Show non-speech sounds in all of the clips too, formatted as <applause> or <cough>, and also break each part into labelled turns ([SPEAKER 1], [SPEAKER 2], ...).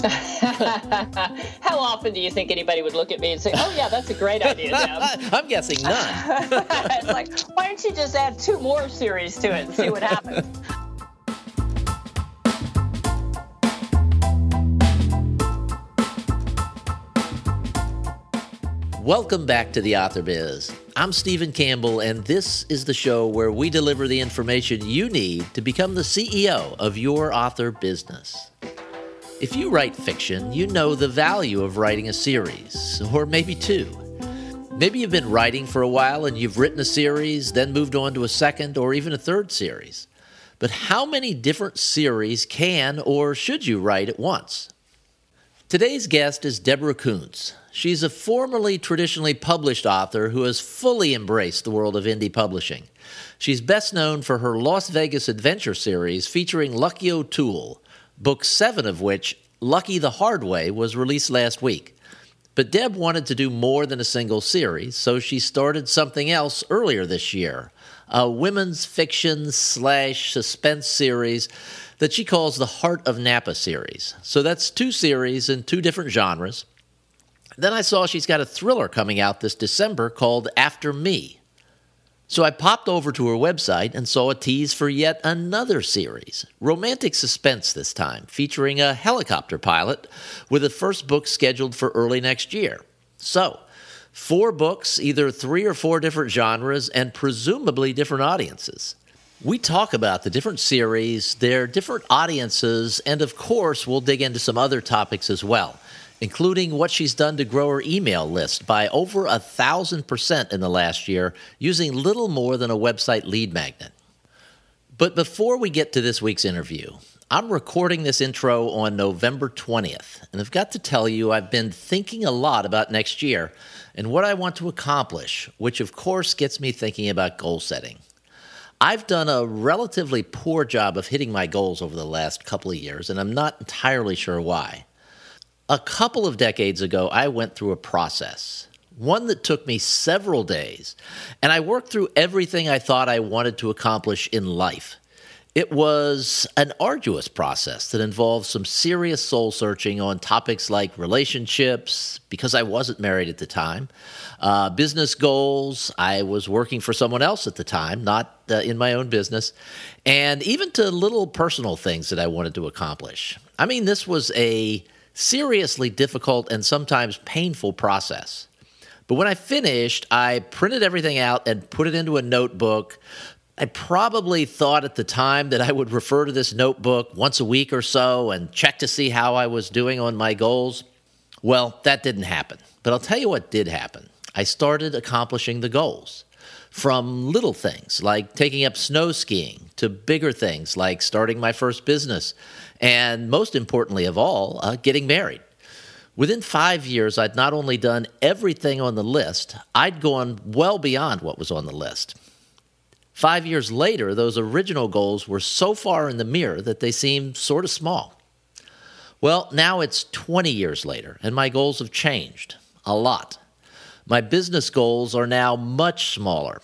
[SPEAKER 1] <laughs> How often do you think anybody would look at me and say, "Oh yeah, that's a great idea"? <laughs>
[SPEAKER 2] I'm guessing none. <laughs>
[SPEAKER 1] it's like, why don't you just add two more series to it and see what happens?
[SPEAKER 2] Welcome back to the Author Biz. I'm Stephen Campbell, and this is the show where we deliver the information you need to become the CEO of your author business. If you write fiction, you know the value of writing a series, or maybe two. Maybe you've been writing for a while and you've written a series, then moved on to a second or even a third series. But how many different series can or should you write at once? Today's guest is Deborah Coonts. She's a formerly traditionally published author who has fully embraced the world of indie publishing. She's best known for her Las Vegas adventure series featuring Lucky O'Toole, book seven of which, Lucky the Hard Way, was released last week. But Deb wanted to do more than a single series, so she started something else earlier this year a women's fiction slash suspense series that she calls the Heart of Napa series. So that's two series in two different genres. Then I saw she's got a thriller coming out this December called After Me. So I popped over to her website and saw a tease for yet another series, romantic suspense this time, featuring a helicopter pilot, with the first book scheduled for early next year. So, four books, either three or four different genres, and presumably different audiences. We talk about the different series, their different audiences, and of course, we'll dig into some other topics as well, including what she's done to grow her email list by over a thousand percent in the last year using little more than a website lead magnet. But before we get to this week's interview, I'm recording this intro on November 20th, and I've got to tell you, I've been thinking a lot about next year and what I want to accomplish, which of course gets me thinking about goal setting. I've done a relatively poor job of hitting my goals over the last couple of years, and I'm not entirely sure why. A couple of decades ago, I went through a process, one that took me several days, and I worked through everything I thought I wanted to accomplish in life. It was an arduous process that involved some serious soul searching on topics like relationships, because I wasn't married at the time, uh, business goals. I was working for someone else at the time, not uh, in my own business, and even to little personal things that I wanted to accomplish. I mean, this was a seriously difficult and sometimes painful process. But when I finished, I printed everything out and put it into a notebook I probably thought at the time that I would refer to this notebook once a week or so and check to see how I was doing on my goals. Well, that didn't happen. But I'll tell you what did happen. I started accomplishing the goals from little things like taking up snow skiing to bigger things like starting my first business and most importantly of all, uh, getting married. Within five years, I'd not only done everything on the list, I'd gone well beyond what was on the list. Five years later, those original goals were so far in the mirror that they seemed sort of small. Well, now it's 20 years later, and my goals have changed a lot. My business goals are now much smaller.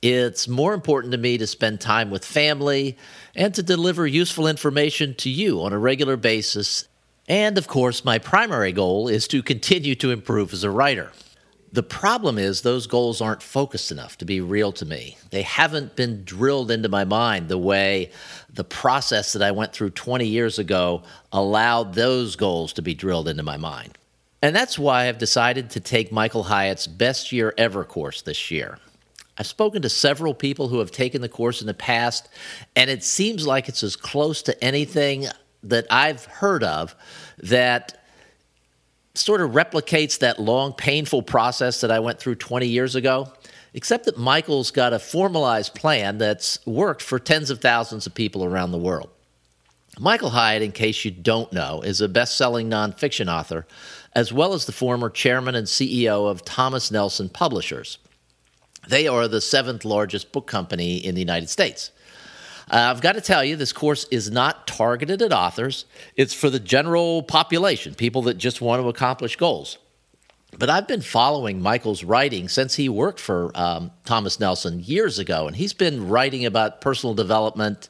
[SPEAKER 2] It's more important to me to spend time with family and to deliver useful information to you on a regular basis. And of course, my primary goal is to continue to improve as a writer. The problem is, those goals aren't focused enough to be real to me. They haven't been drilled into my mind the way the process that I went through 20 years ago allowed those goals to be drilled into my mind. And that's why I've decided to take Michael Hyatt's Best Year Ever course this year. I've spoken to several people who have taken the course in the past, and it seems like it's as close to anything that I've heard of that sort of replicates that long, painful process that I went through 20 years ago, except that Michael's got a formalized plan that's worked for tens of thousands of people around the world. Michael Hyatt, in case you don't know, is a best selling nonfiction author, as well as the former chairman and CEO of Thomas Nelson Publishers. They are the seventh largest book company in the United States. Uh, I've got to tell you, this course is not targeted at authors. It's for the general population, people that just want to accomplish goals. But I've been following Michael's writing since he worked for um, Thomas Nelson years ago, and he's been writing about personal development.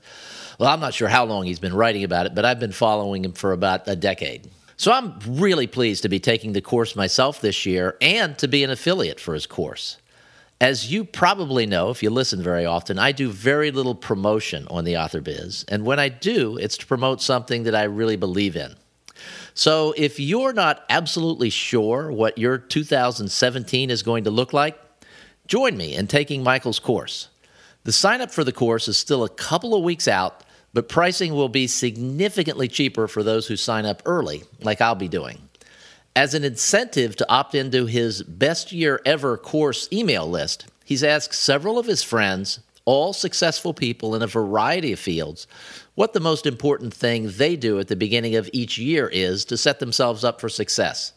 [SPEAKER 2] Well, I'm not sure how long he's been writing about it, but I've been following him for about a decade. So I'm really pleased to be taking the course myself this year and to be an affiliate for his course. As you probably know, if you listen very often, I do very little promotion on the author biz. And when I do, it's to promote something that I really believe in. So if you're not absolutely sure what your 2017 is going to look like, join me in taking Michael's course. The sign up for the course is still a couple of weeks out, but pricing will be significantly cheaper for those who sign up early, like I'll be doing. As an incentive to opt into his best year ever course email list, he's asked several of his friends, all successful people in a variety of fields, what the most important thing they do at the beginning of each year is to set themselves up for success.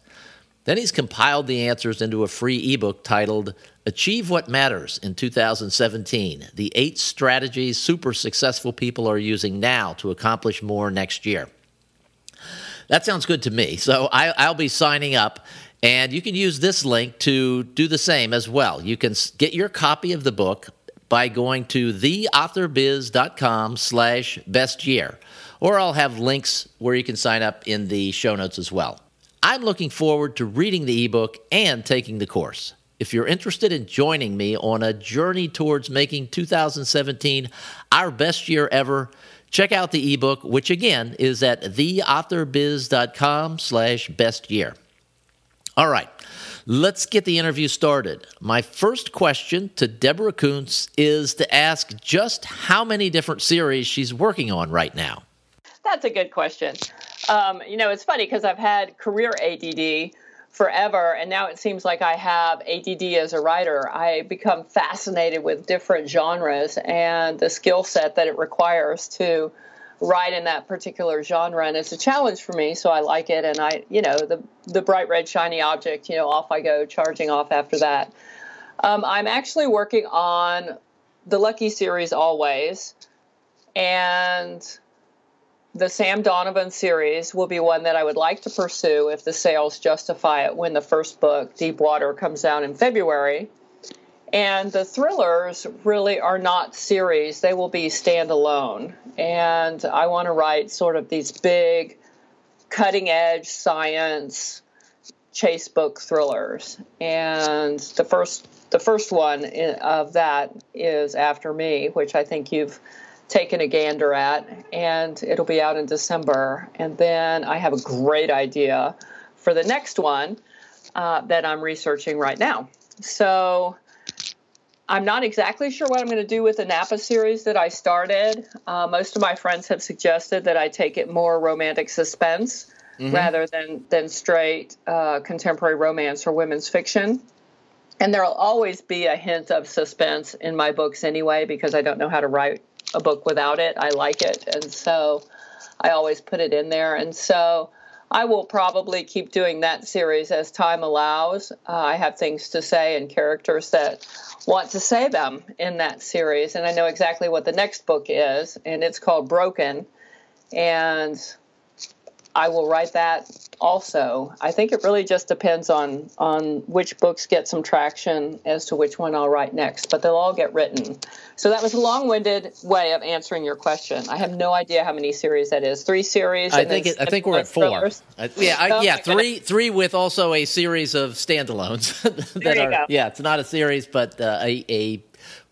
[SPEAKER 2] Then he's compiled the answers into a free ebook titled Achieve What Matters in 2017 The Eight Strategies Super Successful People Are Using Now to Accomplish More Next Year. That sounds good to me. So I, will be signing up. And you can use this link to do the same as well. You can get your copy of the book by going to theauthorbiz.com slash best year. Or I'll have links where you can sign up in the show notes as well. I'm looking forward to reading the ebook and taking the course. If you're interested in joining me on a journey towards making 2017 our best year ever, Check out the ebook, which again is at theauthorbiz.com slash best year. All right, let's get the interview started. My first question to Deborah Coonts is to ask just how many different series she's working on right now.
[SPEAKER 1] That's a good question. Um, you know, it's funny because I've had career ADD forever and now it seems like i have add as a writer. I become fascinated with different genres and the skill set that it requires to write in that particular genre and it's a challenge for me so i like it and i you know the the bright red shiny object you know off i go charging off after that. Um, i'm actually working on the lucky series always and the Sam Donovan series will be one that I would like to pursue if the sales justify it when the first book, Deep Water, comes out in February. And the thrillers really are not series, they will be standalone. And I want to write sort of these big, cutting edge science chase book thrillers. And the first the first one eh, of that is After Me, which I think you've taken a gander at, and it'll be out in December. And then I have a great idea for the next one uh, that I'm researching right now. So I'm not exactly sure what I'm going to do with the Napa series that I started. Uh, most of my friends have suggested that I take it more romantic suspense mm-hmm. rather than than straight uh, contemporary romance or women's fiction. And there'll always be a hint of suspense in my books anyway because I don't know how to write a book without it. I like it, and so I always put it in there. And so I will probably keep doing that series as time allows. Uh, I have things to say and characters that want to say them in that series, and I know exactly what the next book is, and it's called Broken. And I will write that also. I think it really just depends on on which books get some traction as to which one I'll write next, but they'll all get written. So that was a long-winded way of answering your question. I have no idea how many series that is. Three series.
[SPEAKER 2] I think it, I think we're at four. I, yeah, I, yeah, three three with also a series of standalones <laughs> that are go. yeah, it's not a series, but uh, a a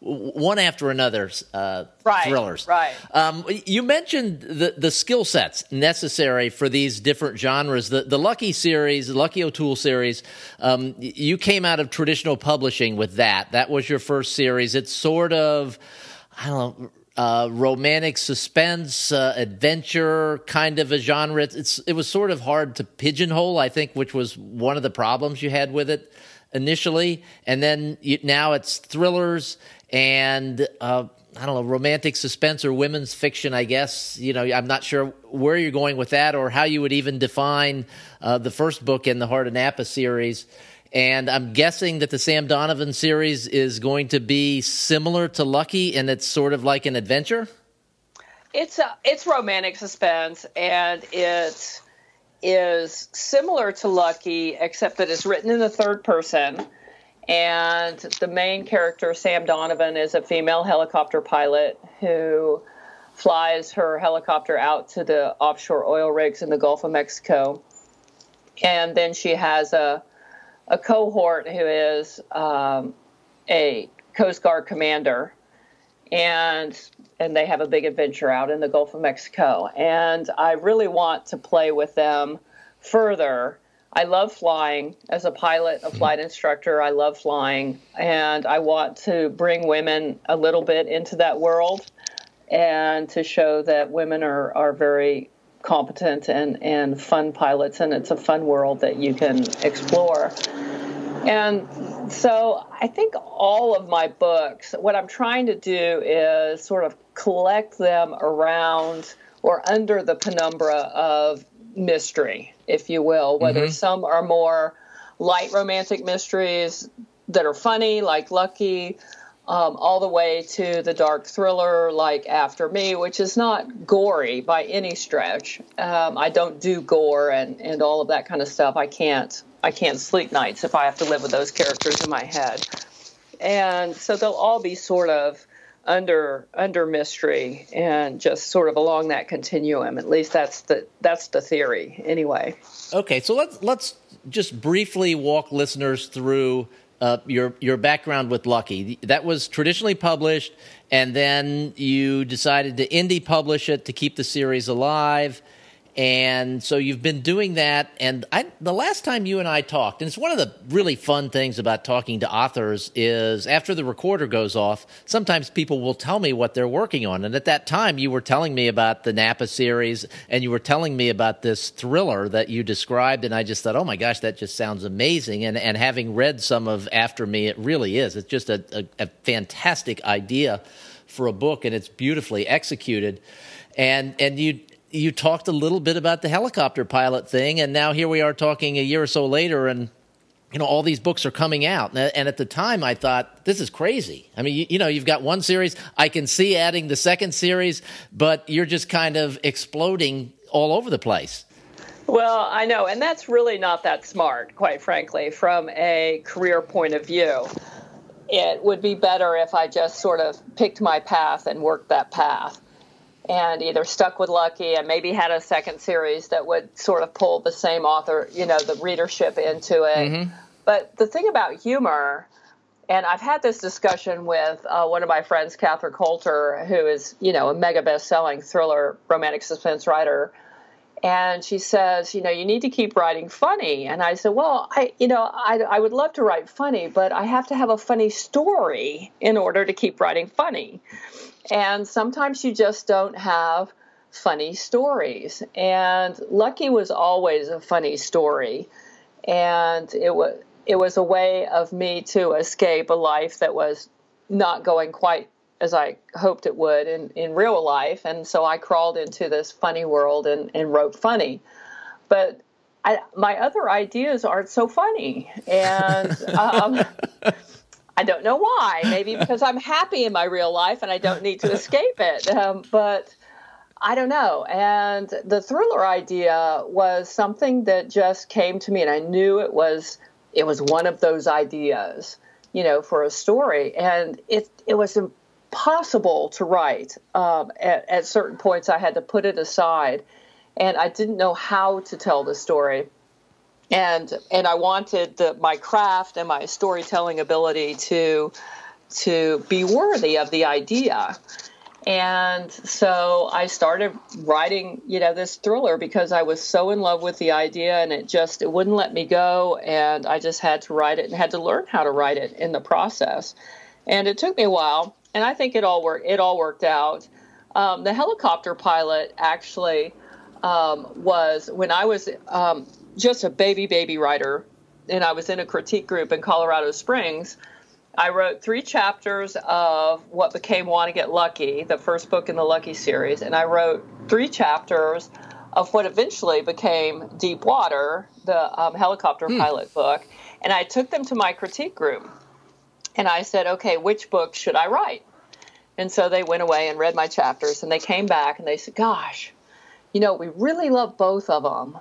[SPEAKER 2] one after another uh,
[SPEAKER 1] right,
[SPEAKER 2] thrillers.
[SPEAKER 1] Right.
[SPEAKER 2] Um, you mentioned the the skill sets necessary for these different genres. The the Lucky series, the Lucky O'Toole series. Um, you came out of traditional publishing with that. That was your first series. It's sort of, I don't know. Uh, romantic suspense, uh, adventure kind of a genre. It's it was sort of hard to pigeonhole, I think, which was one of the problems you had with it initially, and then you, now it's thrillers and uh, I don't know, romantic suspense or women's fiction, I guess. You know, I'm not sure where you're going with that or how you would even define uh, the first book in the Heart of Napa series. And I'm guessing that the Sam Donovan series is going to be similar to Lucky and it's sort of like an adventure.
[SPEAKER 1] It's a, it's romantic suspense and it is similar to Lucky except that it's written in the third person and the main character, Sam Donovan, is a female helicopter pilot who flies her helicopter out to the offshore oil rigs in the Gulf of Mexico. and then she has a a cohort who is um, a Coast Guard commander, and and they have a big adventure out in the Gulf of Mexico. And I really want to play with them further. I love flying as a pilot, a flight instructor. I love flying, and I want to bring women a little bit into that world and to show that women are, are very competent and, and fun pilots, and it's a fun world that you can explore. And so I think all of my books, what I'm trying to do is sort of collect them around or under the penumbra of mystery, if you will, whether mm-hmm. some are more light romantic mysteries that are funny, like Lucky, um, all the way to the dark thriller like After Me, which is not gory by any stretch. Um, I don't do gore and, and all of that kind of stuff. I can't I can't sleep nights if I have to live with those characters in my head. And so they'll all be sort of under under mystery and just sort of along that continuum. At least that's the that's the theory anyway.
[SPEAKER 2] Okay, so let's let's just briefly walk listeners through uh, your your background with Lucky. That was traditionally published, and then you decided to indie publish it to keep the series alive. And so you've been doing that. And I, the last time you and I talked, and it's one of the really fun things about talking to authors is after the recorder goes off, sometimes people will tell me what they're working on. And at that time, you were telling me about the Napa series, and you were telling me about this thriller that you described. And I just thought, oh my gosh, that just sounds amazing. And and having read some of After Me, it really is. It's just a, a, a fantastic idea for a book, and it's beautifully executed. And and you you talked a little bit about the helicopter pilot thing, and now here we are talking a year or so later, and you know all these books are coming out. And at the time, I thought this is crazy. I mean, you, you know, you've got one series. I can see adding the second series, but you're just kind of exploding all over the place.
[SPEAKER 1] Well, I know, and that's really not that smart, quite frankly, from a career point of view. It would be better if I just sort of picked my path and worked that path and either stuck with Lucky and maybe had a second series that would sort of pull the same author, you know, the readership into it. Mm-hmm. But the thing about humor, and I've had this discussion with uh, one of my friends, Catherine Coulter, who is, you know, a mega best-selling thriller romantic suspense writer. And she says, you know, you need to keep writing funny. And I said, well, I, you know, I, I would love to write funny, but I have to have a funny story in order to keep writing funny. And sometimes you just don't have funny stories. And Lucky was always a funny story. And it was it was a way of me to escape a life that was not going quite as I hoped it would in, in real life. And so I crawled into this funny world and, and wrote funny. But I, my other ideas aren't so funny. And <laughs> um, I don't know why. Maybe because I'm happy in my real life and I don't need to escape it. Um, but I don't know. And the thriller idea was something that just came to me, and I knew it was it was one of those ideas, you know, for a story. And it it was impossible to write. Um, at, at certain points, I had to put it aside, and I didn't know how to tell the story and and I wanted the, my craft and my storytelling ability to to be worthy of the idea. And so I started writing, you know, this thriller because I was so in love with the idea and it just it wouldn't let me go and I just had to write it and had to learn how to write it in the process. And it took me a while and I think it all worked it all worked out. Um, the helicopter pilot actually um, was when I was um, just a baby, baby writer, and I was in a critique group in Colorado Springs. I wrote three chapters of what became Want to Get Lucky, the first book in the Lucky series, and I wrote three chapters of what eventually became Deep Water, the um, helicopter hmm. pilot book. And I took them to my critique group, and I said, "Okay, which book should I write?" And so they went away and read my chapters, and they came back and they said, "Gosh, you know, we really love both of them."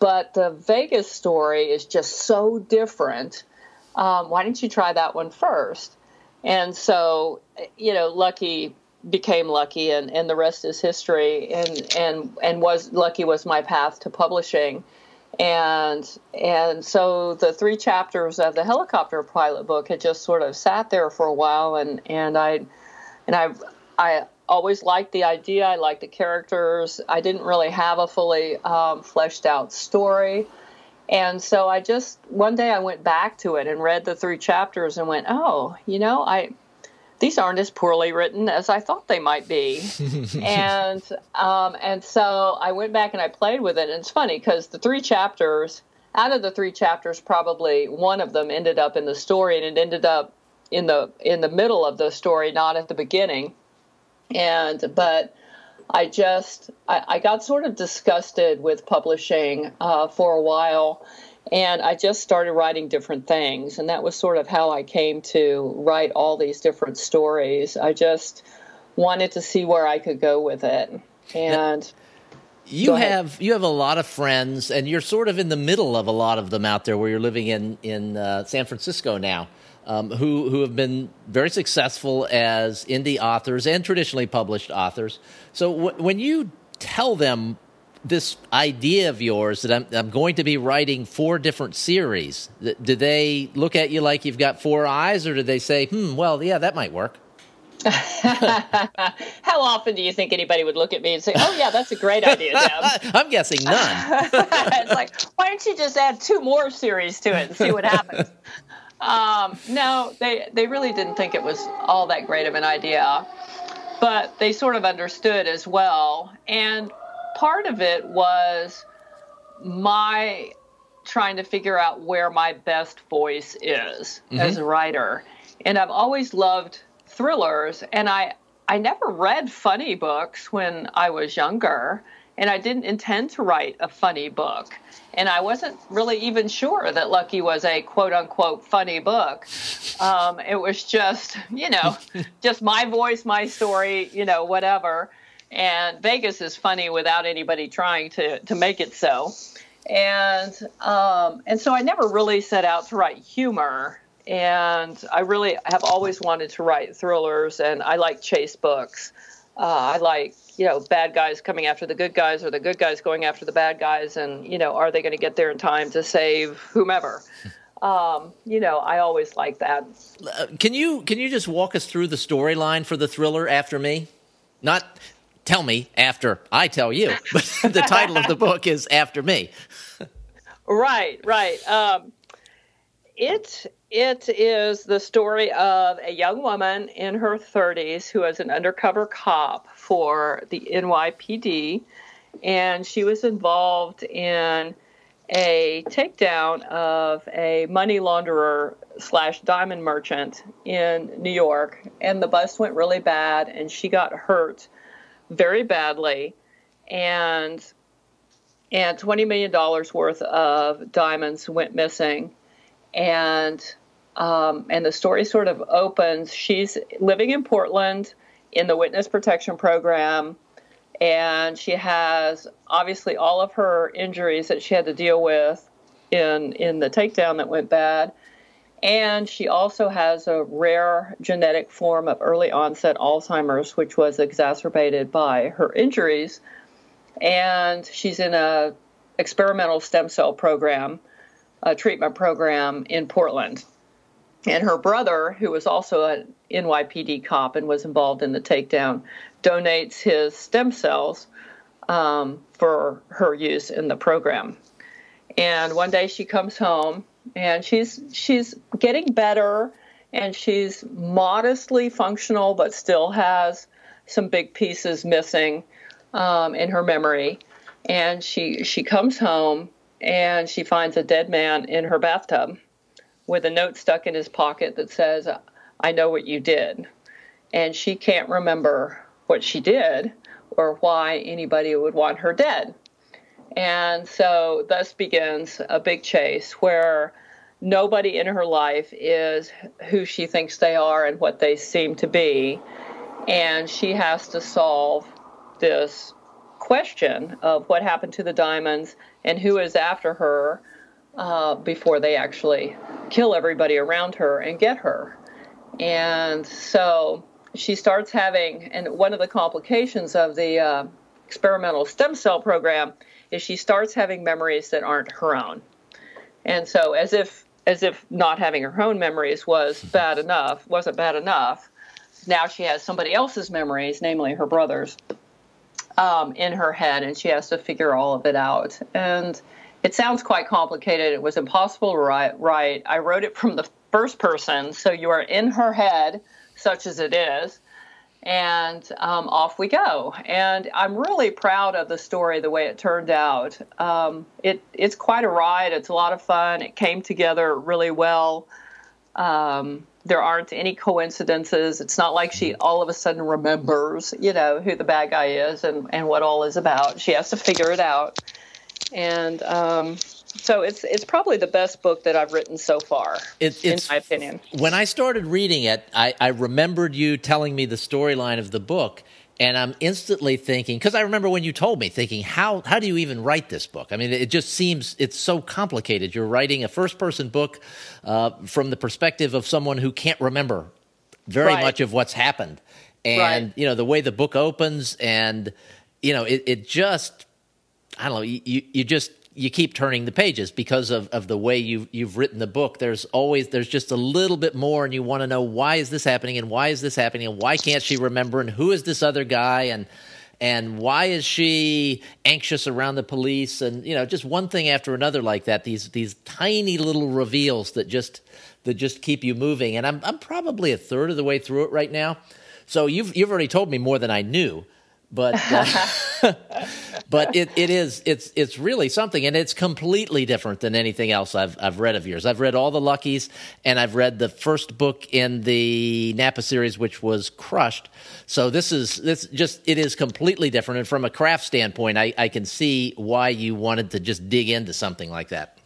[SPEAKER 1] But the Vegas story is just so different. Um, why didn't you try that one first? And so, you know, Lucky became Lucky, and, and the rest is history. And and and was Lucky was my path to publishing. And and so the three chapters of the helicopter pilot book had just sort of sat there for a while. And and I and I I always liked the idea. I liked the characters. I didn't really have a fully um, fleshed out story. And so I just one day I went back to it and read the three chapters and went oh you know I these aren't as poorly written as I thought they might be. <laughs> and um, and so I went back and I played with it. And it's funny because the three chapters, out of the three chapters, probably one of them ended up in the story, and it ended up in the in the middle of the story, not at the beginning. And but I just I, I got sort of disgusted with publishing uh, for a while and I just started writing different things. And that was sort of how I came to write all these different stories. I just wanted to see where I could go with it. And
[SPEAKER 2] you have you have a lot of friends, and you're sort of in the middle of a lot of them out there, where you're living in in uh, San Francisco now, um, who who have been very successful as indie authors and traditionally published authors. So w- when you tell them this idea of yours that I'm, I'm going to be writing four different series, do they look at you like you've got four eyes, or do they say, hmm, well, yeah, that might work? <laughs>
[SPEAKER 1] How often do you think anybody would look at me and say, "Oh yeah, that's a great idea, Deb"? <laughs>
[SPEAKER 2] I'm guessing none. <laughs>
[SPEAKER 1] it's like, why don't you just add two more series to it and see what happens? Um, no, they they really didn't think it was all that great of an idea, but they sort of understood as well. And part of it was my trying to figure out where my best voice is mm-hmm. as a writer. And I've always loved thrillers and I I never read funny books when I was younger and I didn't intend to write a funny book. And I wasn't really even sure that Lucky was a quote unquote funny book. Um, it was just, you know, <laughs> just my voice, my story, you know, whatever and Vegas is funny without anybody trying to to make it so. And um, and so I never really set out to write humor, and I really have always wanted to write thrillers, and I like chase books. Uh, I like you know bad guys coming after the good guys, or the good guys going after the bad guys, and you know are they going to get there in time to save whomever? <laughs> Um, you know, I always like that.
[SPEAKER 2] Uh, can you can you just walk us through the storyline for the thriller After Me? Not tell me after I tell you. <laughs> But the title of the book is After Me.
[SPEAKER 1] right, right. Um, it it is the story of a young woman in her 30s who is an undercover cop for the NYPD, and she was involved in a takedown of a money launderer slash diamond merchant in New York, and the bus went really bad, and she got hurt very badly, and and twenty million dollars worth of diamonds went missing, and um, and the story sort of opens. She's living in Portland in the witness protection program, and she has obviously all of her injuries that she had to deal with in in the takedown that went bad and she also has a rare genetic form of early onset Alzheimer's, which was exacerbated by her injuries. And she's in a experimental stem cell program, a treatment program in Portland. And her brother, who was also an NYPD cop and was involved in the takedown, donates his stem cells um, for her use in the program. And one day she comes home and she's she's getting better and she's modestly functional but still has some big pieces missing um, in her memory. And she she comes home and she finds a dead man in her bathtub with a note stuck in his pocket that says i know what you did. And she can't remember what she did or why anybody would want her dead and so thus begins a big chase where nobody in her life is who she thinks they are and what they seem to be. And she has to solve this question of what happened to the diamonds and who is after her uh, before they actually kill everybody around her and get her. And so she starts having, and one of the complications of the uh, experimental stem cell program is she starts having memories that aren't her own. And so as if as if not having her own memories was <laughs> bad enough, wasn't bad enough. Now she has somebody else's memories, namely her brother's, um, in her head, and she has to figure all of it out. And it sounds quite complicated. It was impossible to write. write. I wrote it from the first person, so you are in her head, such as it is, and um, off we go. And I'm really proud of the story, the way it turned out. Um, it it's quite a ride. It's a lot of fun. It came together really well. Um, there aren't any coincidences. It's not like she all of a sudden remembers, you know, who the bad guy is and, and what all is about. She has to figure it out and um, so it's it's probably the best book that I've written so far, it, in my opinion.
[SPEAKER 2] When I started reading it, I, I remembered you telling me the storyline of the book, and I'm instantly thinking because I remember when you told me, thinking how how do you even write this book? I mean, it just seems it's so complicated. You're writing a first person book uh, from the perspective of someone who can't remember very right. much of what's happened, and right. you know the way the book opens, and you know it, it just I don't know, you, you just you keep turning the pages because of, of the way you've you've written the book. There's always there's just a little bit more, and you want to know why is this happening, and why is this happening, and why can't she remember, and who is this other guy, and and why is she anxious around the police, and you know just one thing after another like that. These these tiny little reveals that just that just keep you moving. And I'm I'm probably a third of the way through it right now. So you've you've already told me more than I knew but <laughs> uh, <laughs> but it, it is it's it's really something and it's completely different than anything else I've I've read of yours. I've read all the Luckies and I've read the first book in the Napa series which was Crushed. So this is this just it is completely different and from a craft standpoint I, I can see why you wanted to just dig into something like that.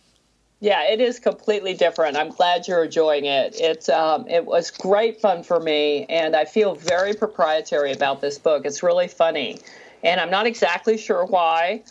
[SPEAKER 1] Yeah, it is completely different. I'm glad you're enjoying it. It's um, it was great fun for me, and I feel very proprietary about this book. It's really funny, and I'm not exactly sure why,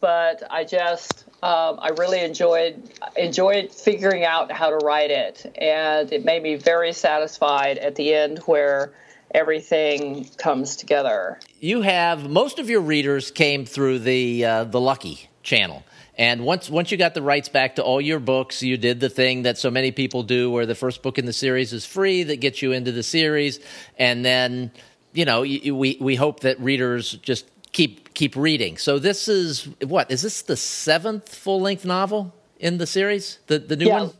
[SPEAKER 1] but I just um, I really enjoyed enjoyed figuring out how to write it, and it made me very satisfied at the end where everything comes together.
[SPEAKER 2] You have most of your readers came through the uh, the Lucky channel. And once once you got the rights back to all your books, you did the thing that so many people do, where the first book in the series is free, that gets you into the series, and then you know we we hope that readers just keep keep reading. So this is what is this the seventh full length novel in the series? The the new yeah. one.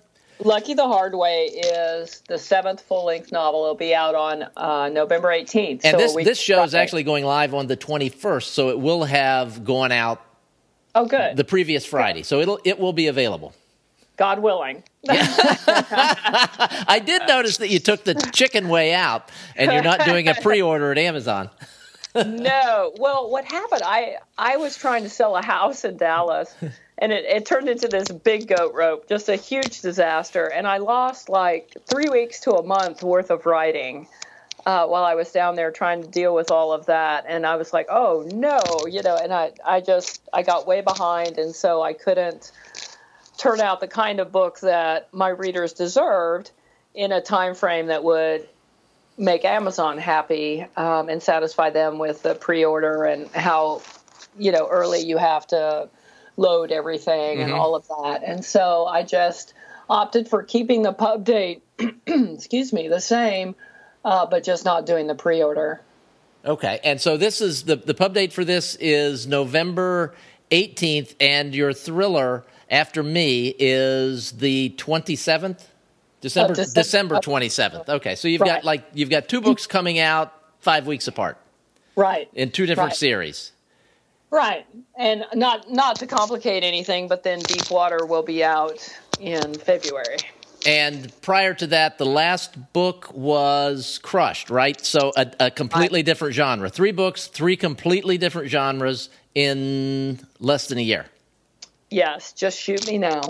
[SPEAKER 1] Lucky the Hard Way is the seventh full length novel. It'll be out on uh, November 18th.
[SPEAKER 2] And so this, this show is actually going live on the 21st, so it will have gone out
[SPEAKER 1] Oh, good.
[SPEAKER 2] The previous Friday, so it'll it will be available.
[SPEAKER 1] God willing. <laughs>
[SPEAKER 2] I did notice that you took the chicken way out, and you're not doing a pre-order at Amazon. <laughs>
[SPEAKER 1] no. Well, what happened? I I was trying to sell a house in Dallas, and it, it turned into this big goat rope, just a huge disaster. And I lost like three weeks to a month worth of writing uh, while I was down there trying to deal with all of that. And I was like, oh no, you know, and I, I just, I got way behind. And so I couldn't turn out the kind of book that my readers deserved in a time frame that would make Amazon happy um, and satisfy them with the pre-order and how, you know, early you have to load everything mm-hmm. and all of that. And so I just opted for keeping the pub date, <clears throat> excuse me, the same uh, but just not doing the pre-order.
[SPEAKER 2] Okay, and so this is the the pub date for this is November eighteenth, and your thriller after me is the twenty seventh. December December twenty seventh. Okay, so you've right. got like you've got two books coming out five weeks apart,
[SPEAKER 1] right?
[SPEAKER 2] In two different right. series,
[SPEAKER 1] right? And not not to complicate anything, but then Deep Water will be out in February.
[SPEAKER 2] And prior to that, the last book was Crushed, right? So a, a completely different genre. Three books, three completely different genres in less than a year.
[SPEAKER 1] Yes, just shoot me now.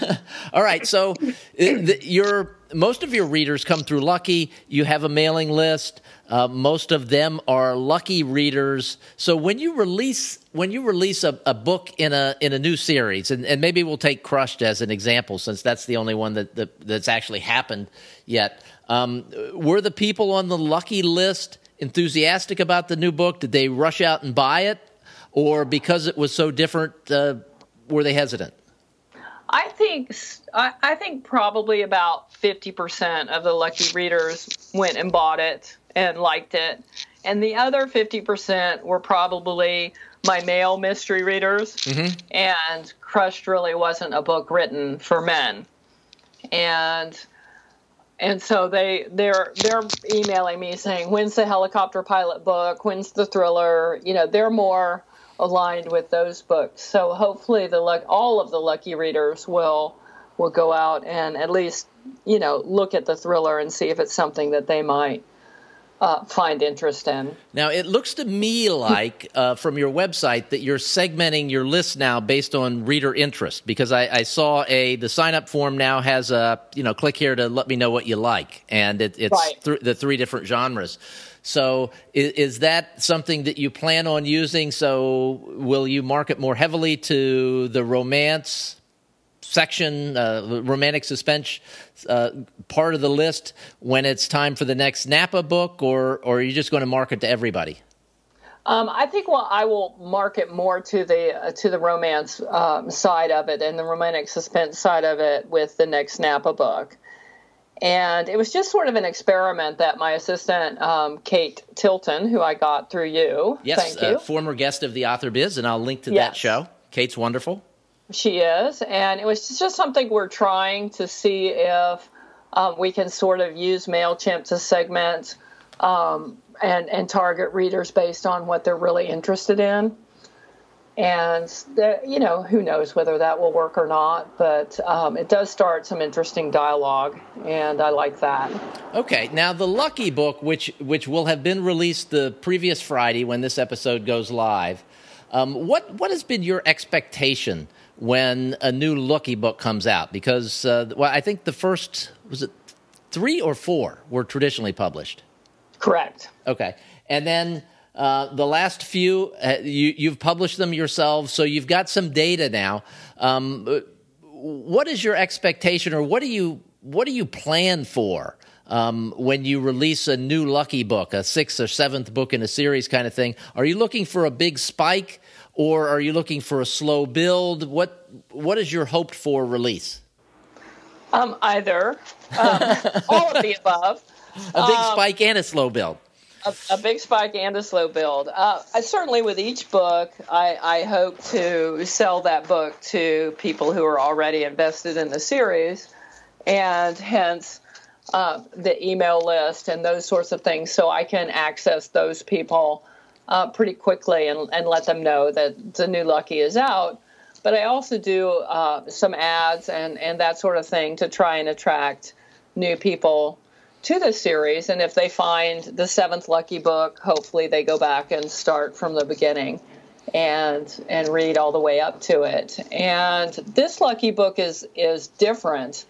[SPEAKER 1] <laughs>
[SPEAKER 2] All right, so the, your most of your readers come through Lucky. You have a mailing list. Uh, most of them are Lucky readers. So when you release when you release a, a book in a in a new series, and, and, maybe we'll take Crushed as an example, since that's the only one that, that that's actually happened yet. Um, were the people on the Lucky list enthusiastic about the new book? Did they rush out and buy it? or because it was so different, uh, were they hesitant?
[SPEAKER 1] I think I, I think probably about fifty percent of the lucky readers went and bought it and liked it, and the other fifty percent were probably my male mystery readers. Mm-hmm. And Crushed really wasn't a book written for men, and and so they they're they're emailing me saying when's the helicopter pilot book when's the thriller you know they're more aligned with those books. So hopefully the luck all of the lucky readers will will go out and at least you know look at the thriller and see if it's something that they might uh, find interest in.
[SPEAKER 2] Now, it looks to me like uh, from your website that you're segmenting your list now based on reader interest because I, I, saw a the sign up form now has a you know click here to let me know what you like, and it, it's right. th- the three different genres. So, is, is, that something that you plan on using? So, will you market more heavily to the romance, section, uh, romantic suspense uh, part of the list when it's time for the next Napa book, or, or are you just going to market to everybody?
[SPEAKER 1] Um, I think well, I will market more to the uh, to the romance um, side of it and the romantic suspense side of it with the next Napa book. And it was just sort of an experiment that my assistant um, Kate Tilton, who I got through you,
[SPEAKER 2] yes,
[SPEAKER 1] thank you,
[SPEAKER 2] former guest of the Author Biz, and I'll link to yes. that show. Kate's wonderful.
[SPEAKER 1] She is, and it was just something we're trying to see if um, we can sort of use Mailchimp to segment um, and and target readers based on what they're really interested in. And you know, who knows whether that will work or not, but um, it does start some interesting dialogue, and I like that.
[SPEAKER 2] Okay, now the Lucky Book, which which will have been released the previous Friday when this episode goes live, um, what what has been your expectation? When a new Lucky book comes out because uh, well, I think the first was it three or four were traditionally published.
[SPEAKER 1] Correct.
[SPEAKER 2] Okay, and then uh, the last few uh, you, have published them yourselves, so you've got some data now. Um, what is your expectation, or what do you what do you plan for? Um, when you release a new Lucky book, a sixth or seventh book in a series kind of thing, are you looking for a big spike? Or are you looking for a slow build? What what is your hoped for release?
[SPEAKER 1] Um, either um, <laughs> all of the above.
[SPEAKER 2] A big um, spike and a slow build.
[SPEAKER 1] A, a, big spike and a slow build. Uh, I, certainly, with each book, I, I hope to sell that book to people who are already invested in the series, and hence uh, the email list and those sorts of things, so I can access those people uh, pretty quickly and, and let them know that the new Lucky is out. But I also do uh, some ads and, and that sort of thing to try and attract new people to the series. And if they find the seventh Lucky book, hopefully they go back and start from the beginning and and read all the way up to it. And this Lucky book is is different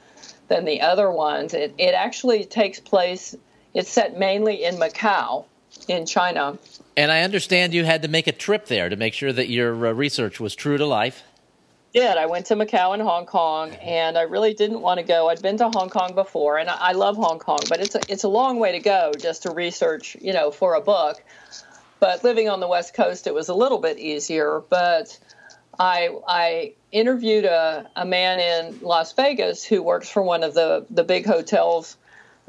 [SPEAKER 1] than the other ones. It, it actually takes place. It's set mainly in Macau, in China,
[SPEAKER 2] and I understand you had to make a trip there to make sure that your uh, research was true to life.
[SPEAKER 1] Did I went to Macau and Hong Kong, and I really didn't want to go. I'd been to Hong Kong before, and I, I love Hong Kong, but it's a, it's a long way to go just to research, you know, for a book. But living on the West Coast, it was a little bit easier. But I I interviewed a, a man in Las Vegas who works for one of the the big hotels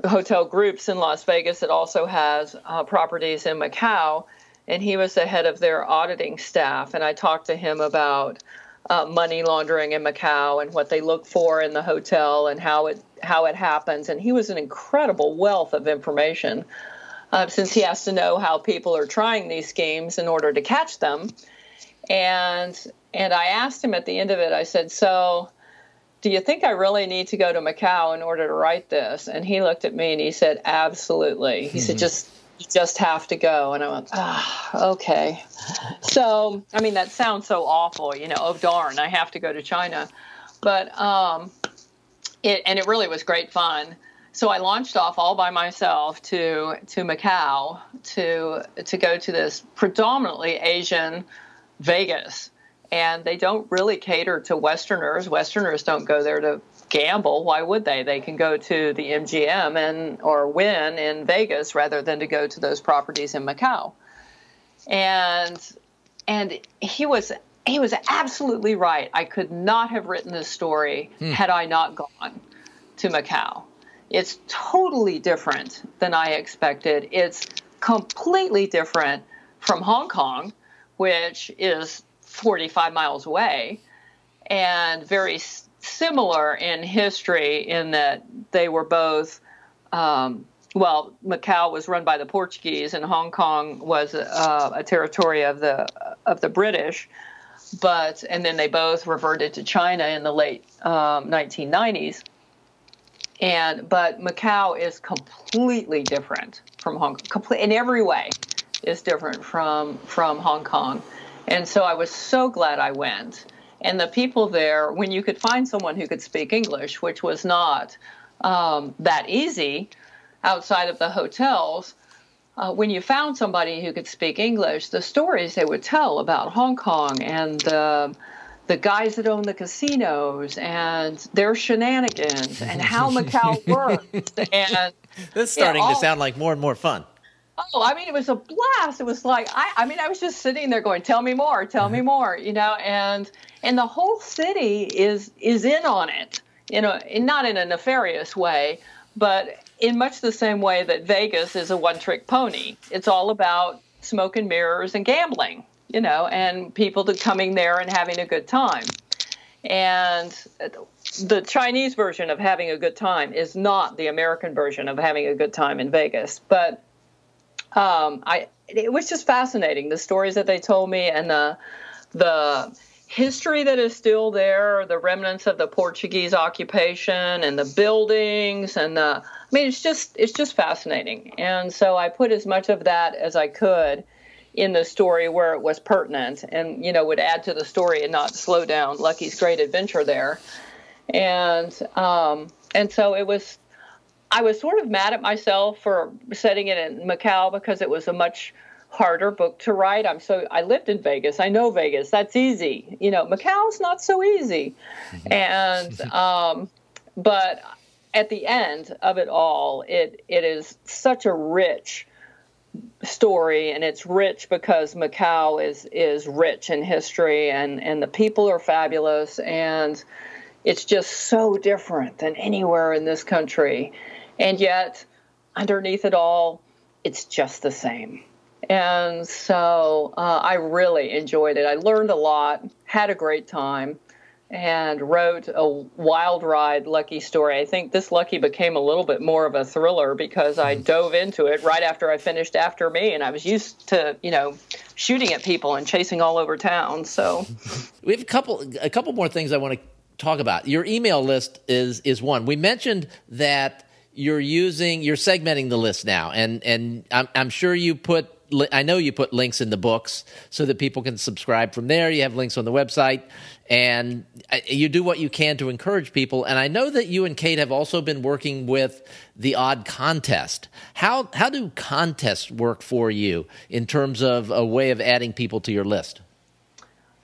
[SPEAKER 1] hotel groups in Las Vegas that also has uh, properties in Macau, and he was the head of their auditing staff. And I talked to him about uh, money laundering in Macau and what they look for in the hotel and how it how it happens. And he was an incredible wealth of information, uh, since he has to know how people are trying these schemes in order to catch them. And and I asked him at the end of it. I said, so do you think I really need to go to Macau in order to write this? And he looked at me and he said, absolutely. He mm-hmm. said, just you just have to go. And I went, ah, okay. So, I mean, that sounds so awful, you know, oh, darn, I have to go to China. But, um, it, and it really was great fun. So I launched off all by myself to, to Macau to, to go to this predominantly Asian Vegas and they don't really cater to Westerners. Westerners don't go there to gamble. Why would they? They can go to the MGM and or Wynn in Vegas rather than to go to those properties in Macau. And and he was he was absolutely right. I could not have written this story hmm. had I not gone to Macau. It's totally different than I expected. It's completely different from Hong Kong, which is 45 miles away, and very similar in history in that they were both. Um, well, Macau was run by the Portuguese, and Hong Kong was uh, a territory of the of the British. But and then they both reverted to China in the late um, 1990s. And but Macau is completely different from Hong Kong, in every way is different from from Hong Kong. And so I was so glad I went. And the people there, when you could find someone who could speak English, which was not um, that easy outside of the hotels, uh, when you found somebody who could speak English, the stories they would tell about Hong Kong and the the guys that own the casinos and their shenanigans and how <laughs> Macau works. <laughs> And
[SPEAKER 2] this is starting all, to sound like more and more fun.
[SPEAKER 1] Oh, I mean, it was a blast. It was like I, I mean, I was just sitting there going, "Tell me more, tell me mm-hmm. more," you know, and and the whole city is is in on it, you know, not in a nefarious way, but in much the same way that Vegas is a one-trick pony. It's all about smoke and mirrors and gambling, you know, and people to coming there and having a good time. And the Chinese version of having a good time is not the American version of having a good time in Vegas, but um, I it was just fascinating the stories that they told me and the the history that is still there, the remnants of the Portuguese occupation and the buildings and the I mean it's just it's just fascinating. And so I put as much of that as I could in the story where it was pertinent and you know would add to the story and not slow down Lucky's great adventure there. And um, and so it was I was sort of mad at myself for setting it in Macau because it was a much harder book to write. I'm so I lived in Vegas. I know Vegas. That's easy. You know, Macau's not so easy. Mm-hmm. And <laughs> um, but at the end of it all, it it is such a rich story and it's rich because Macau is is rich in history and and the people are fabulous and it's just so different than anywhere in this country and yet, underneath it all, it's just the same. And so uh, I really enjoyed it. I learned a lot, had a great time, and wrote a wild ride Lucky story. I think this Lucky became a little bit more of a thriller because I dove into it right after I finished After Me, and I was used to, you know, shooting at people and chasing all over town. So
[SPEAKER 2] we have a couple, a couple more things I want to talk about. Your email list is is one. We mentioned that you're using you're segmenting the list now and and I'm, I'm sure you put I know you put links in the books so that people can subscribe from there. You have links on the website, and uh, you do what you can to encourage people. And I know that you and Kate have also been working with the odd contest. How how do contests work for you in terms of a way of adding people to your list?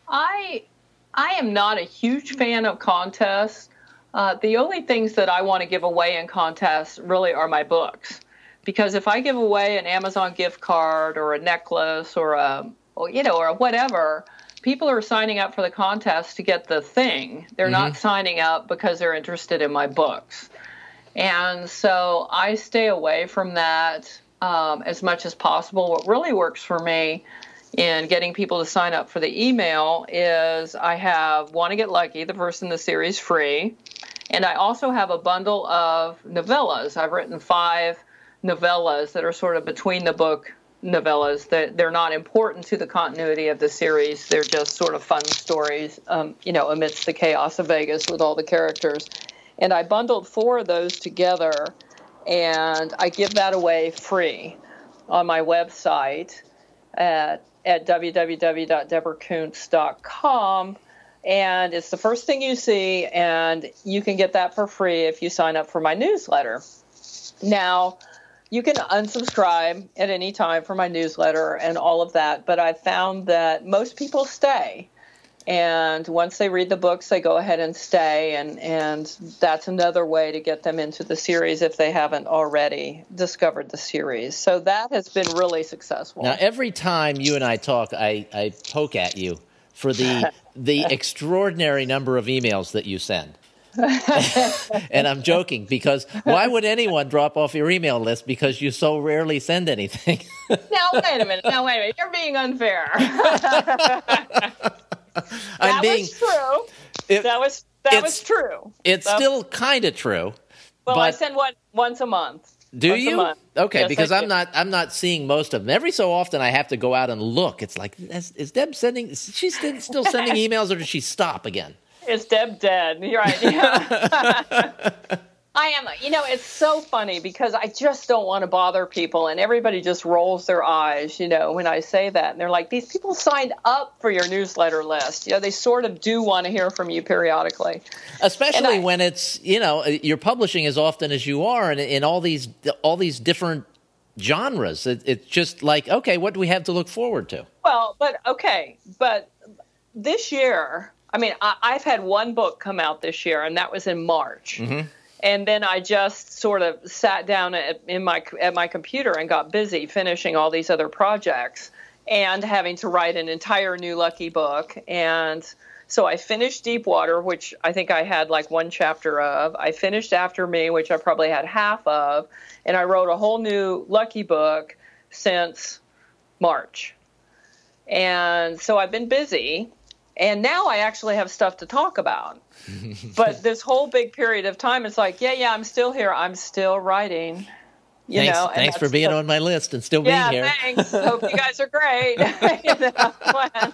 [SPEAKER 1] I I am not a huge fan of contests. Uh, the only things that I want to give away in contests really are my books. Because if I give away an Amazon gift card or a necklace or a, or, you know, or whatever, people are signing up for the contest to get the thing. They're mm-hmm. not signing up because they're interested in my books. And so I stay away from that um, as much as possible. What really works for me in getting people to sign up for the email is I have Want to Get Lucky, the first in the series, free. And I also have a bundle of novellas. I've written five novellas that are sort of between the book novellas that they're not important to the continuity of the series. They're just sort of fun stories, um, you know, amidst the chaos of Vegas with all the characters. And I bundled four of those together, and I give that away free on my website at at www.deborahcoonts.com and it's the first thing you see and you can get that for free if you sign up for my newsletter. Now you can unsubscribe at any time for my newsletter and all of that but i've found that most people stay and once they read the books they go ahead and stay and and that's another way to get them into the series if they haven't already discovered the series so that has been really successful
[SPEAKER 2] now every time you and i talk i, I poke at you for the <laughs> the extraordinary number of emails that you send <laughs> and I'm joking because why would anyone drop off your email list because you so rarely send anything? <laughs>
[SPEAKER 1] now wait a minute. Now wait a minute. You're being unfair.
[SPEAKER 2] I'm
[SPEAKER 1] that
[SPEAKER 2] being
[SPEAKER 1] was true. It, that was that was true.
[SPEAKER 2] It's so, still kind of true.
[SPEAKER 1] Well, I send one once a month.
[SPEAKER 2] Do
[SPEAKER 1] once
[SPEAKER 2] you? Okay, yes, because I'm not I'm not seeing most of them. Every so often, I have to go out and look. It's like is, is Deb sending? Is she still sending <laughs> emails, or does she stop again?
[SPEAKER 1] Is Deb dead? You're right. Yeah. <laughs> <laughs> I am. You know, it's so funny because I just don't want to bother people, and everybody just rolls their eyes, you know, when I say that. And they're like, these people signed up for your newsletter list. You know, they sort of do want to hear from you periodically.
[SPEAKER 2] Especially I, when it's, you know, you're publishing as often as you are and in all these, all these different genres. It, it's just like, okay, what do we have to look forward to?
[SPEAKER 1] Well, but okay, but this year, I mean, I, have had one book come out this year, and that was in March. Mm-hmm and then I just sort of sat down at, in my at my computer and got busy finishing all these other projects and having to write an entire new Lucky book. And so I finished Deepwater, which I think I had like one chapter of. I finished After Me, which I probably had half of, and I wrote a whole new Lucky book since March. And so I've been busy and now I actually have stuff to talk about. <laughs> but this whole big period of time, it's like, yeah, yeah, I'm still here. I'm still writing. You
[SPEAKER 2] thanks,
[SPEAKER 1] know,
[SPEAKER 2] thanks for being on my list and still
[SPEAKER 1] yeah,
[SPEAKER 2] being here.
[SPEAKER 1] thanks. Hope you guys are <laughs> great. <laughs> you know,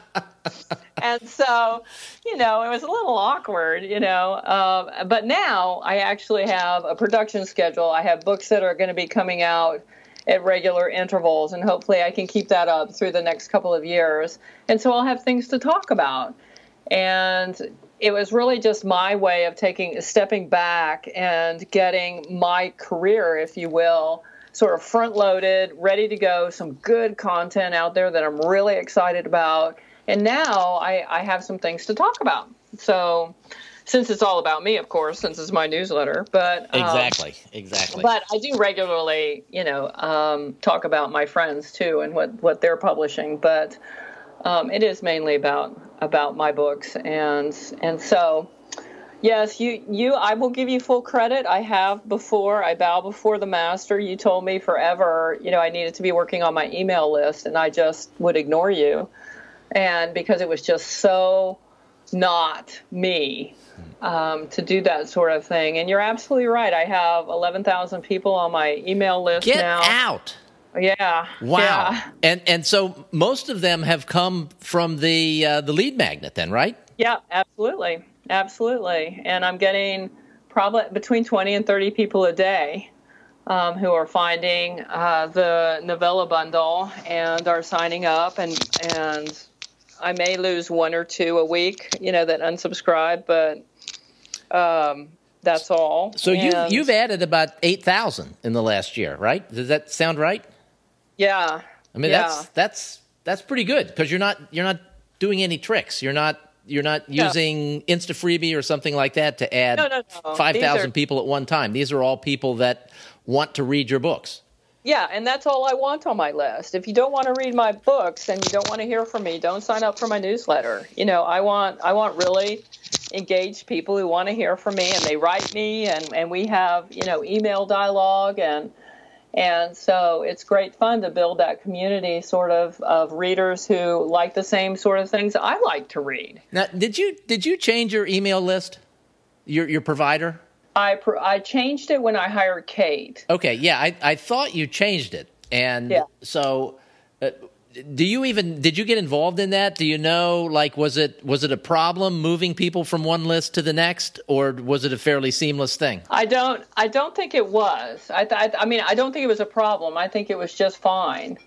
[SPEAKER 1] and so, you know, it was a little awkward, you know. Um, but now I actually have a production schedule. I have books that are going to be coming out at regular intervals, and hopefully I can keep that up through the next couple of years. And so I'll have things to talk about. And it was really just my way of taking stepping back and getting my career, if you will, sort of front loaded, ready to go, some good content out there that I'm really excited about. And now I, I have some things to talk about. So since it's all about me, of course, since it's my newsletter. But
[SPEAKER 2] um, exactly, exactly.
[SPEAKER 1] But I do regularly, you know, um, talk about my friends too and what what they're publishing. But um, it is mainly about about my books, and and so. Yes, you, you. I will give you full credit. I have before. I bow before the master. You told me forever, you know, I needed to be working on my email list, and I just would ignore you, and because it was just so not me um, to do that sort of thing. And you're absolutely right. I have 11,000 people on my email list
[SPEAKER 2] Get
[SPEAKER 1] now.
[SPEAKER 2] out.
[SPEAKER 1] Yeah.
[SPEAKER 2] Wow.
[SPEAKER 1] Yeah.
[SPEAKER 2] And and so most of them have come from the uh, the lead magnet, then, right?
[SPEAKER 1] Yeah, absolutely, absolutely. And I'm getting probably between 20 and 30 people a day um, who are finding uh, the novella bundle and are signing up and and I may lose one or two a week, you know, that unsubscribe, but um, that's all.
[SPEAKER 2] So you you've added about eight thousand in the last year, right? Does that sound right?
[SPEAKER 1] Yeah.
[SPEAKER 2] I mean,
[SPEAKER 1] yeah.
[SPEAKER 2] that's that's that's pretty good because you're not you're not doing any tricks. You're not you're not using no. Instafreebie or something like that to add
[SPEAKER 1] no, no.
[SPEAKER 2] five thousand people at one time. These are all people that want to read your books.
[SPEAKER 1] Yeah, and that's all I want on my list. If you don't want to read my books and you don't want to hear from me, don't sign up for my newsletter. You know, I want I want really engaged people who want to hear from me and they write me and, and we have, you know, email dialogue and and so it's great fun to build that community sort of of readers who like the same sort of things I like to read.
[SPEAKER 2] Now, did you did you change your email list? Your your provider?
[SPEAKER 1] I I changed it when I hired Kate.
[SPEAKER 2] Okay, yeah, I I thought you changed it, and
[SPEAKER 1] yeah.
[SPEAKER 2] so. Uh, do you even did you get involved in that do you know like was it was it a problem moving people from one list to the next or was it a fairly seamless thing
[SPEAKER 1] i don't i don't think it was i th- i mean i don't think it was a problem i think it was just fine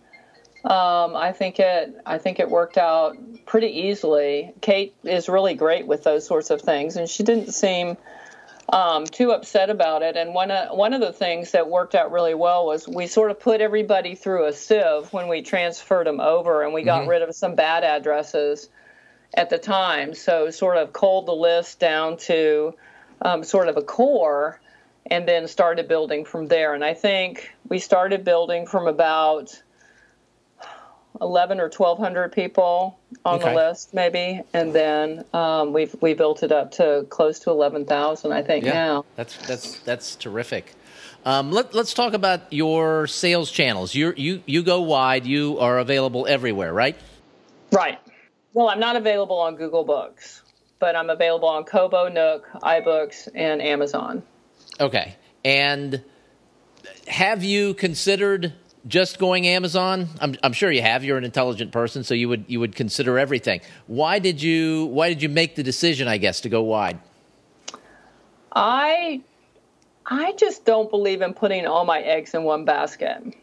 [SPEAKER 1] um, i think it i think it worked out pretty easily kate is really great with those sorts of things and she didn't seem um, too upset about it. And one of, one of the things that worked out really well was we sort of put everybody through a sieve when we transferred them over, and we got mm-hmm. rid of some bad addresses. at the time. So sort of culled the list down to um, sort of a core and then started building from there. And I think we started building from about 11 or 1200 people on okay. the list maybe. And then um, we've we built it up to close to 11,000 I think
[SPEAKER 2] yeah,
[SPEAKER 1] now.
[SPEAKER 2] That's that's that's terrific. Um, let, us talk about your sales channels. You you you go wide. You are available everywhere right?
[SPEAKER 1] Right. Well I'm not available on Google Books but I'm available on Kobo Nook iBooks and Amazon.
[SPEAKER 2] Okay. And have you considered just going Amazon? I'm, I'm sure you have. You're an intelligent person, so you would you would consider everything. Why did you Why did you make the decision? I guess to go wide.
[SPEAKER 1] I I just don't believe in putting all my eggs in one basket.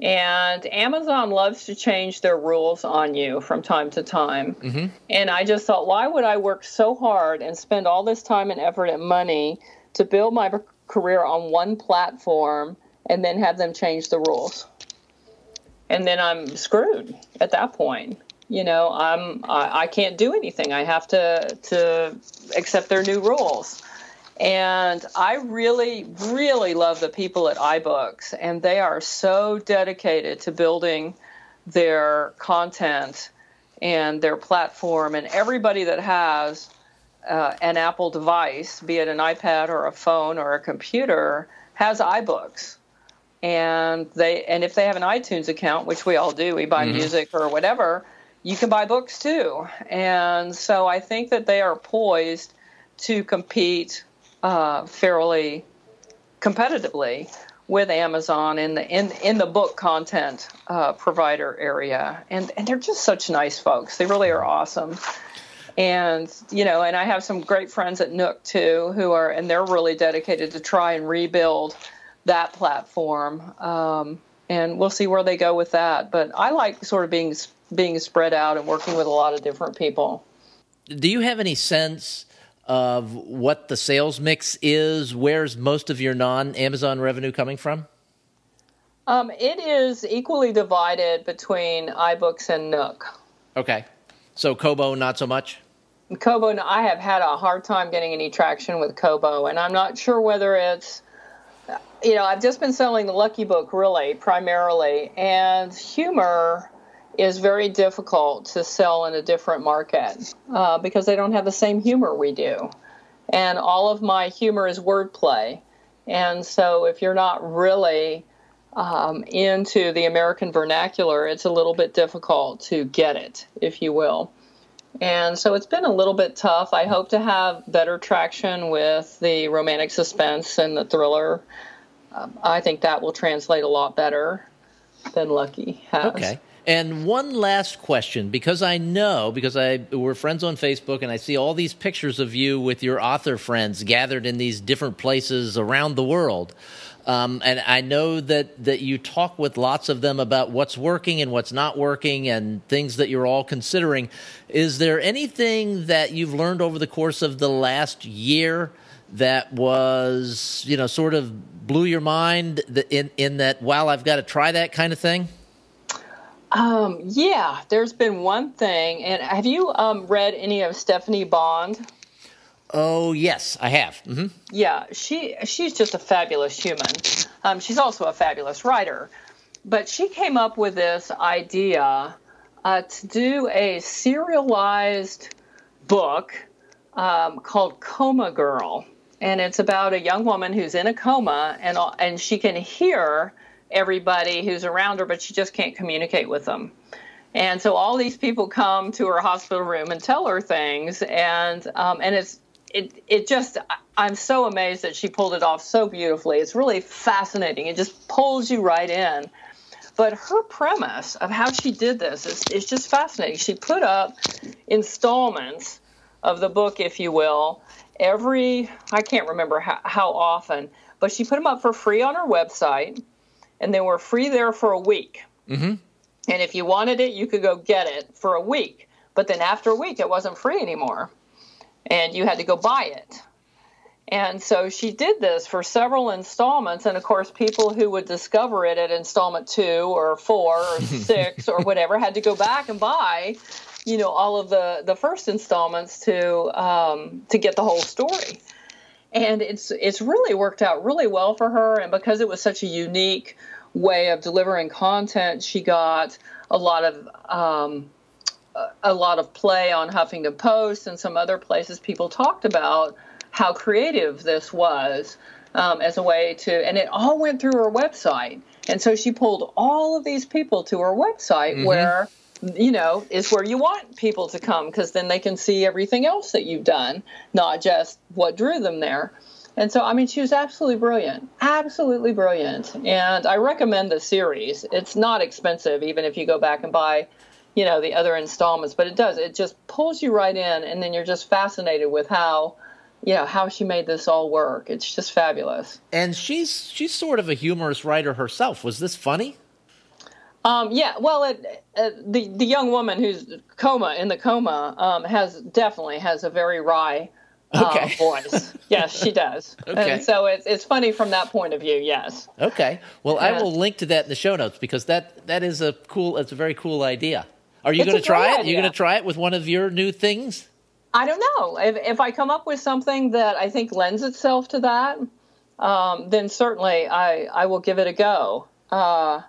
[SPEAKER 1] And Amazon loves to change their rules on you from time to time. Mm-hmm. And I just thought, why would I work so hard and spend all this time and effort and money to build my career on one platform and then have them change the rules. And then I'm screwed at that point. You know, I'm I, I can't do anything. I have to to accept their new rules. And I really, really love the people at iBooks, and they are so dedicated to building their content and their platform. And everybody that has uh, an Apple device, be it an iPad or a phone or a computer, has iBooks and they and if they have an iTunes account, which we all do, we buy mm-hmm. music or whatever, you can buy books too. And so I think that they are poised to compete uh, fairly competitively with Amazon in the in in the book content uh, provider area, and and they're just such nice folks. They really are awesome. And you know, and I have some great friends at Nook too, who are and they're really dedicated to try and rebuild that platform. Um, and we'll see where they go with that. But I like sort of being being spread out and working with a lot of different people.
[SPEAKER 2] Do you have any sense of what the sales mix is? Where's most of your non Amazon revenue coming from?
[SPEAKER 1] Um, it is equally divided between iBooks and Nook.
[SPEAKER 2] Okay. So Kobo, not so much?
[SPEAKER 1] Kobo, I have had a hard time getting any traction with Kobo, and I'm not sure whether it's you know, I've just been selling the Lucky Book really primarily, and humor is very difficult to sell in a different market uh, because they don't have the same humor we do. And all of my humor is wordplay. And so if you're not really um, into the American vernacular, it's a little bit difficult to get it, if you will. And so it's been a little bit tough. I hope to have better traction with the romantic suspense and the thriller um, I think that will translate a lot better than Lucky has.
[SPEAKER 2] Okay. And one last question, because I know, because I we're friends on Facebook, and I see all these pictures of you with your author friends gathered in these different places around the world. Um, and I know that, that you talk with lots of them about what's working and what's not working and things that you're all considering. Is there anything that you've learned over the course of the last year that was, you know, sort of blew your mind in in that wow I've got to try that kind of thing?
[SPEAKER 1] Um, yeah, there's been one thing, and have you um, read any of Stephanie Bond?
[SPEAKER 2] Oh yes, I have. Mm-hmm.
[SPEAKER 1] Yeah, she she's just a fabulous human. Um, she's also a fabulous writer, but she came up with this idea uh, to do a serialized book um, called Coma Girl and it's about a young woman who's in a coma and and she can hear everybody who's around her but she just can't communicate with them. And so all these people come to her hospital room and tell her things and um, and it's it it just I'm so amazed that she pulled it off so beautifully. It's really fascinating. It just pulls you right in. But her premise of how she did this is, is just fascinating. She put up installments of the book if you will every I can't remember how, how often, but she put them up for free on her website, and they were free there for a week. Mm-hmm. And if you wanted it, you could go get it for a week. But then after a week, it wasn't free anymore, and you had to go buy it. And so she did this for several installments. And of course, people who would discover it at installment two or four or <laughs> six or whatever had to go back and buy you know all of the the first installments to um, to get the whole story. And it's it's really worked out really well for her. And because it was such a unique way of delivering content she got a lot of um, a lot of play on Huffington Post and some other places people talked about how creative this was um, as a way to and it all went through her website. And so she pulled all of these people to her website mm-hmm. where you know, is where you want people to come because then they can see everything else that you've done, not just what drew them there. And so, I mean, she was absolutely brilliant, absolutely brilliant. And I recommend the series. It's not expensive, even if you go back and buy, you know, the other installments, but it does. It just pulls you right in, and then you're just fascinated with how, you know, how she made this all work. It's just fabulous.
[SPEAKER 2] And she's she's sort of a humorous writer herself. Was this funny?
[SPEAKER 1] Um, yeah, well, it, uh, the the young woman who's coma in the coma um, has definitely has a very wry uh, okay. <laughs> voice. yes, she does. <laughs> Okay. And so it's it's funny from that point of view. Yes.
[SPEAKER 2] Okay. Well, I will link to that in the show notes because that that is a cool. It's a very cool idea. Are you going to try it? Are you going to try it with one of your new things?
[SPEAKER 1] I don't know. If if I come up with something that I think lends itself to that, um, then certainly I I will give it a go. Uh,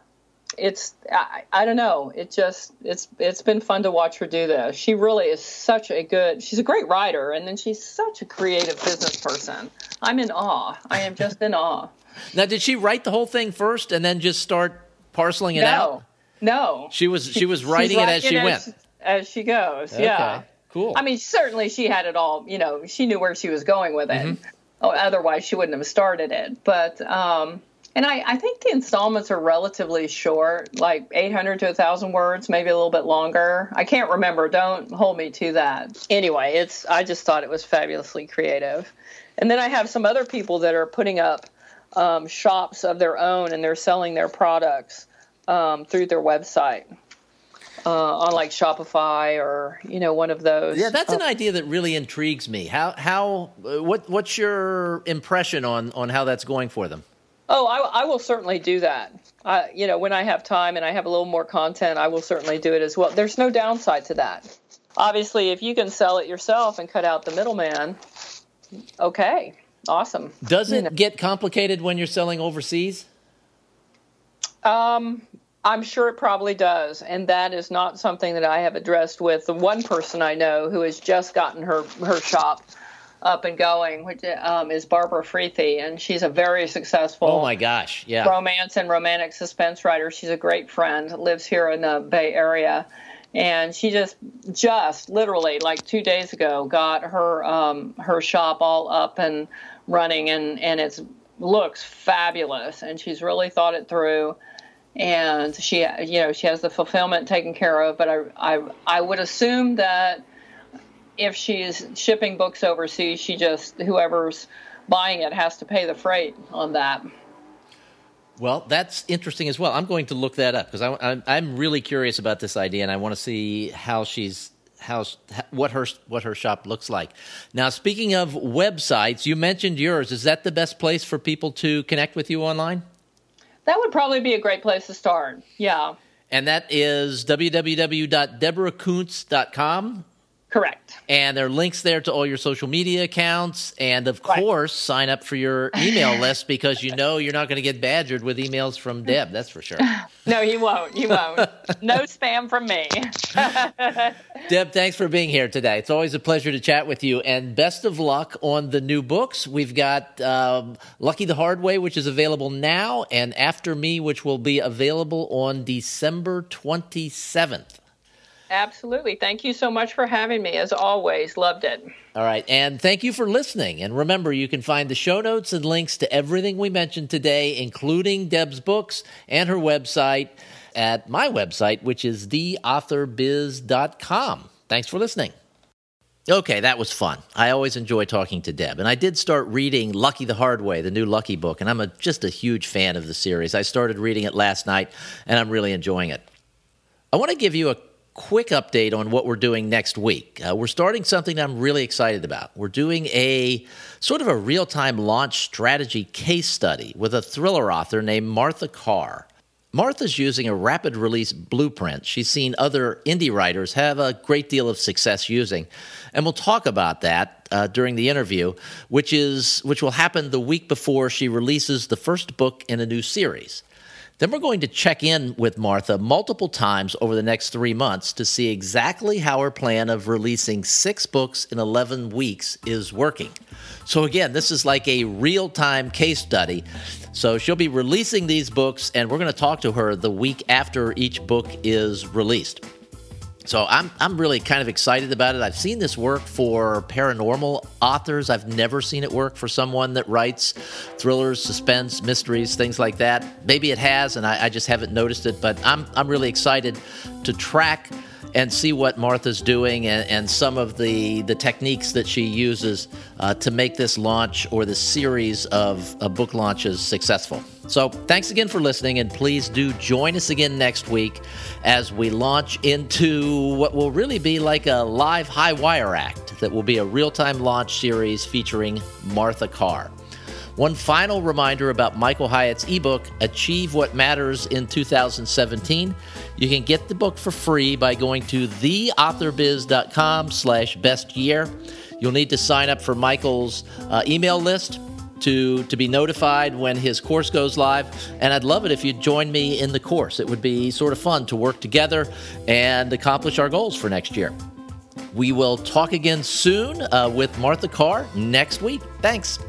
[SPEAKER 1] it's I, I don't know. It just it's it's been fun to watch her do this. She really is such a good she's a great writer and then she's such a creative business person i'm in awe. I am just in awe. <laughs>
[SPEAKER 2] Now did she write the whole thing first and then just start parceling it
[SPEAKER 1] no,
[SPEAKER 2] out?
[SPEAKER 1] No. No.
[SPEAKER 2] she was she was writing it as she went.
[SPEAKER 1] as, as she goes okay. yeah.
[SPEAKER 2] cool.
[SPEAKER 1] I mean certainly she had it all you know she knew where she was going with it. Mm-hmm. oh, otherwise she wouldn't have started it. But um and I, I think the installments are relatively short, like 800 to 1,000 words, maybe a little bit longer. I can't remember. Don't hold me to that. Anyway, it's I just thought it was fabulously creative. And then I have some other people that are putting up um, shops of their own and they're selling their products um, through their website. Uh, on like Shopify or you know one of those.
[SPEAKER 2] Yeah, that's an uh, idea that really intrigues me. How how what what's your impression on on how that's going for them?
[SPEAKER 1] Oh, I, I will certainly do that. Uh, you know, when I have time and I have a little more content, I will certainly do it as well. There's no downside to that. Obviously, if you can sell it yourself and cut out the middleman, okay, awesome.
[SPEAKER 2] Does it you know. get complicated when you're selling overseas?
[SPEAKER 1] Um, I'm sure it probably does, and that is not something that I have addressed with the one person I know who has just gotten her her shop up and going, which um, is Barbara Freethy, and she's a very successful.
[SPEAKER 2] Oh my gosh! Yeah.
[SPEAKER 1] Romance and romantic suspense writer. She's a great friend. Lives here in the Bay Area, and she just just literally like two days ago got her um, her shop all up and running, and and it looks fabulous. And she's really thought it through and she you know she has the fulfillment taken care of but i i, I would assume that if she's shipping books overseas, she just whoever's buying it has to pay the freight on that.
[SPEAKER 2] Well, that's interesting as well. I'm going to look that up because I'm, I'm really curious about this idea, and I want to see how she's how what her what her shop looks like. Now, speaking of websites, you mentioned yours. Is that the best place for people to connect with you online?
[SPEAKER 1] That would probably be a great place to start. Yeah.
[SPEAKER 2] And that is www.deborahcoonts.com.
[SPEAKER 1] Correct.
[SPEAKER 2] And there are links there to all your social media accounts. And of right. course, sign up for your email <laughs> list because you know you're not going to get badgered with emails from Deb. That's for sure. <laughs>
[SPEAKER 1] No, you won't. You won't. <laughs> no spam from me.
[SPEAKER 2] Deb, thanks for being here today. It's always a pleasure to chat with you. And best of luck on the new books. We've got um, Lucky the Hard Way, which is available now, and After Me, which will be available on December 27th.
[SPEAKER 1] Absolutely. Thank you so much for having me. As always, loved it.
[SPEAKER 2] All right. And thank you for listening. And remember, you can find the show notes and links to everything we mentioned today, including Deb's books and her website at my website, which is theauthorbiz.com. Thanks for listening. Okay, that was fun. I always enjoy talking to Deb. And I did start reading Lucky the Hard Way, the new Lucky book, and I'm a, just a huge fan of the series. I started reading it last night, and I'm really enjoying it. I want to give you a quick update on what we're doing next week. Uh, we're starting something I'm really excited about. We're doing a sort of a real time launch strategy case study with a thriller author named Martha Carr. Martha's using a rapid release blueprint she's seen other indie writers have a great deal of success using. And we'll talk about that uh, during the interview, which, is, which will happen the week before she releases the first book in a new series. Then we're going to check in with Martha multiple times over the next three months to see exactly how her plan of releasing six books in 11 weeks is working. So, again, this is like a real time case study. So, she'll be releasing these books, and we're going to talk to her the week after each book is released. So I'm I'm really kind of excited about it. I've seen this work for paranormal authors. I've never seen it work for someone that writes thrillers, suspense, mysteries, things like that. Maybe it has, and I, I just haven't noticed it. But I'm I'm really excited to track and see what Martha's doing and, and some of the, the techniques that she uses uh, to make this launch or this series of, of book launches successful. So, thanks again for listening, and please do join us again next week as we launch into what will really be like a live high wire act that will be a real time launch series featuring Martha Carr. One final reminder about Michael Hyatt's ebook, Achieve What Matters in 2017. You can get the book for free by going to theauthorbiz.com slash best year. You'll need to sign up for Michael's uh, email list to, to be notified when his course goes live. And I'd love it if you'd join me in the course. It would be sort of fun to work together and accomplish our goals for next year. We will talk again soon uh, with Martha Carr next week. Thanks.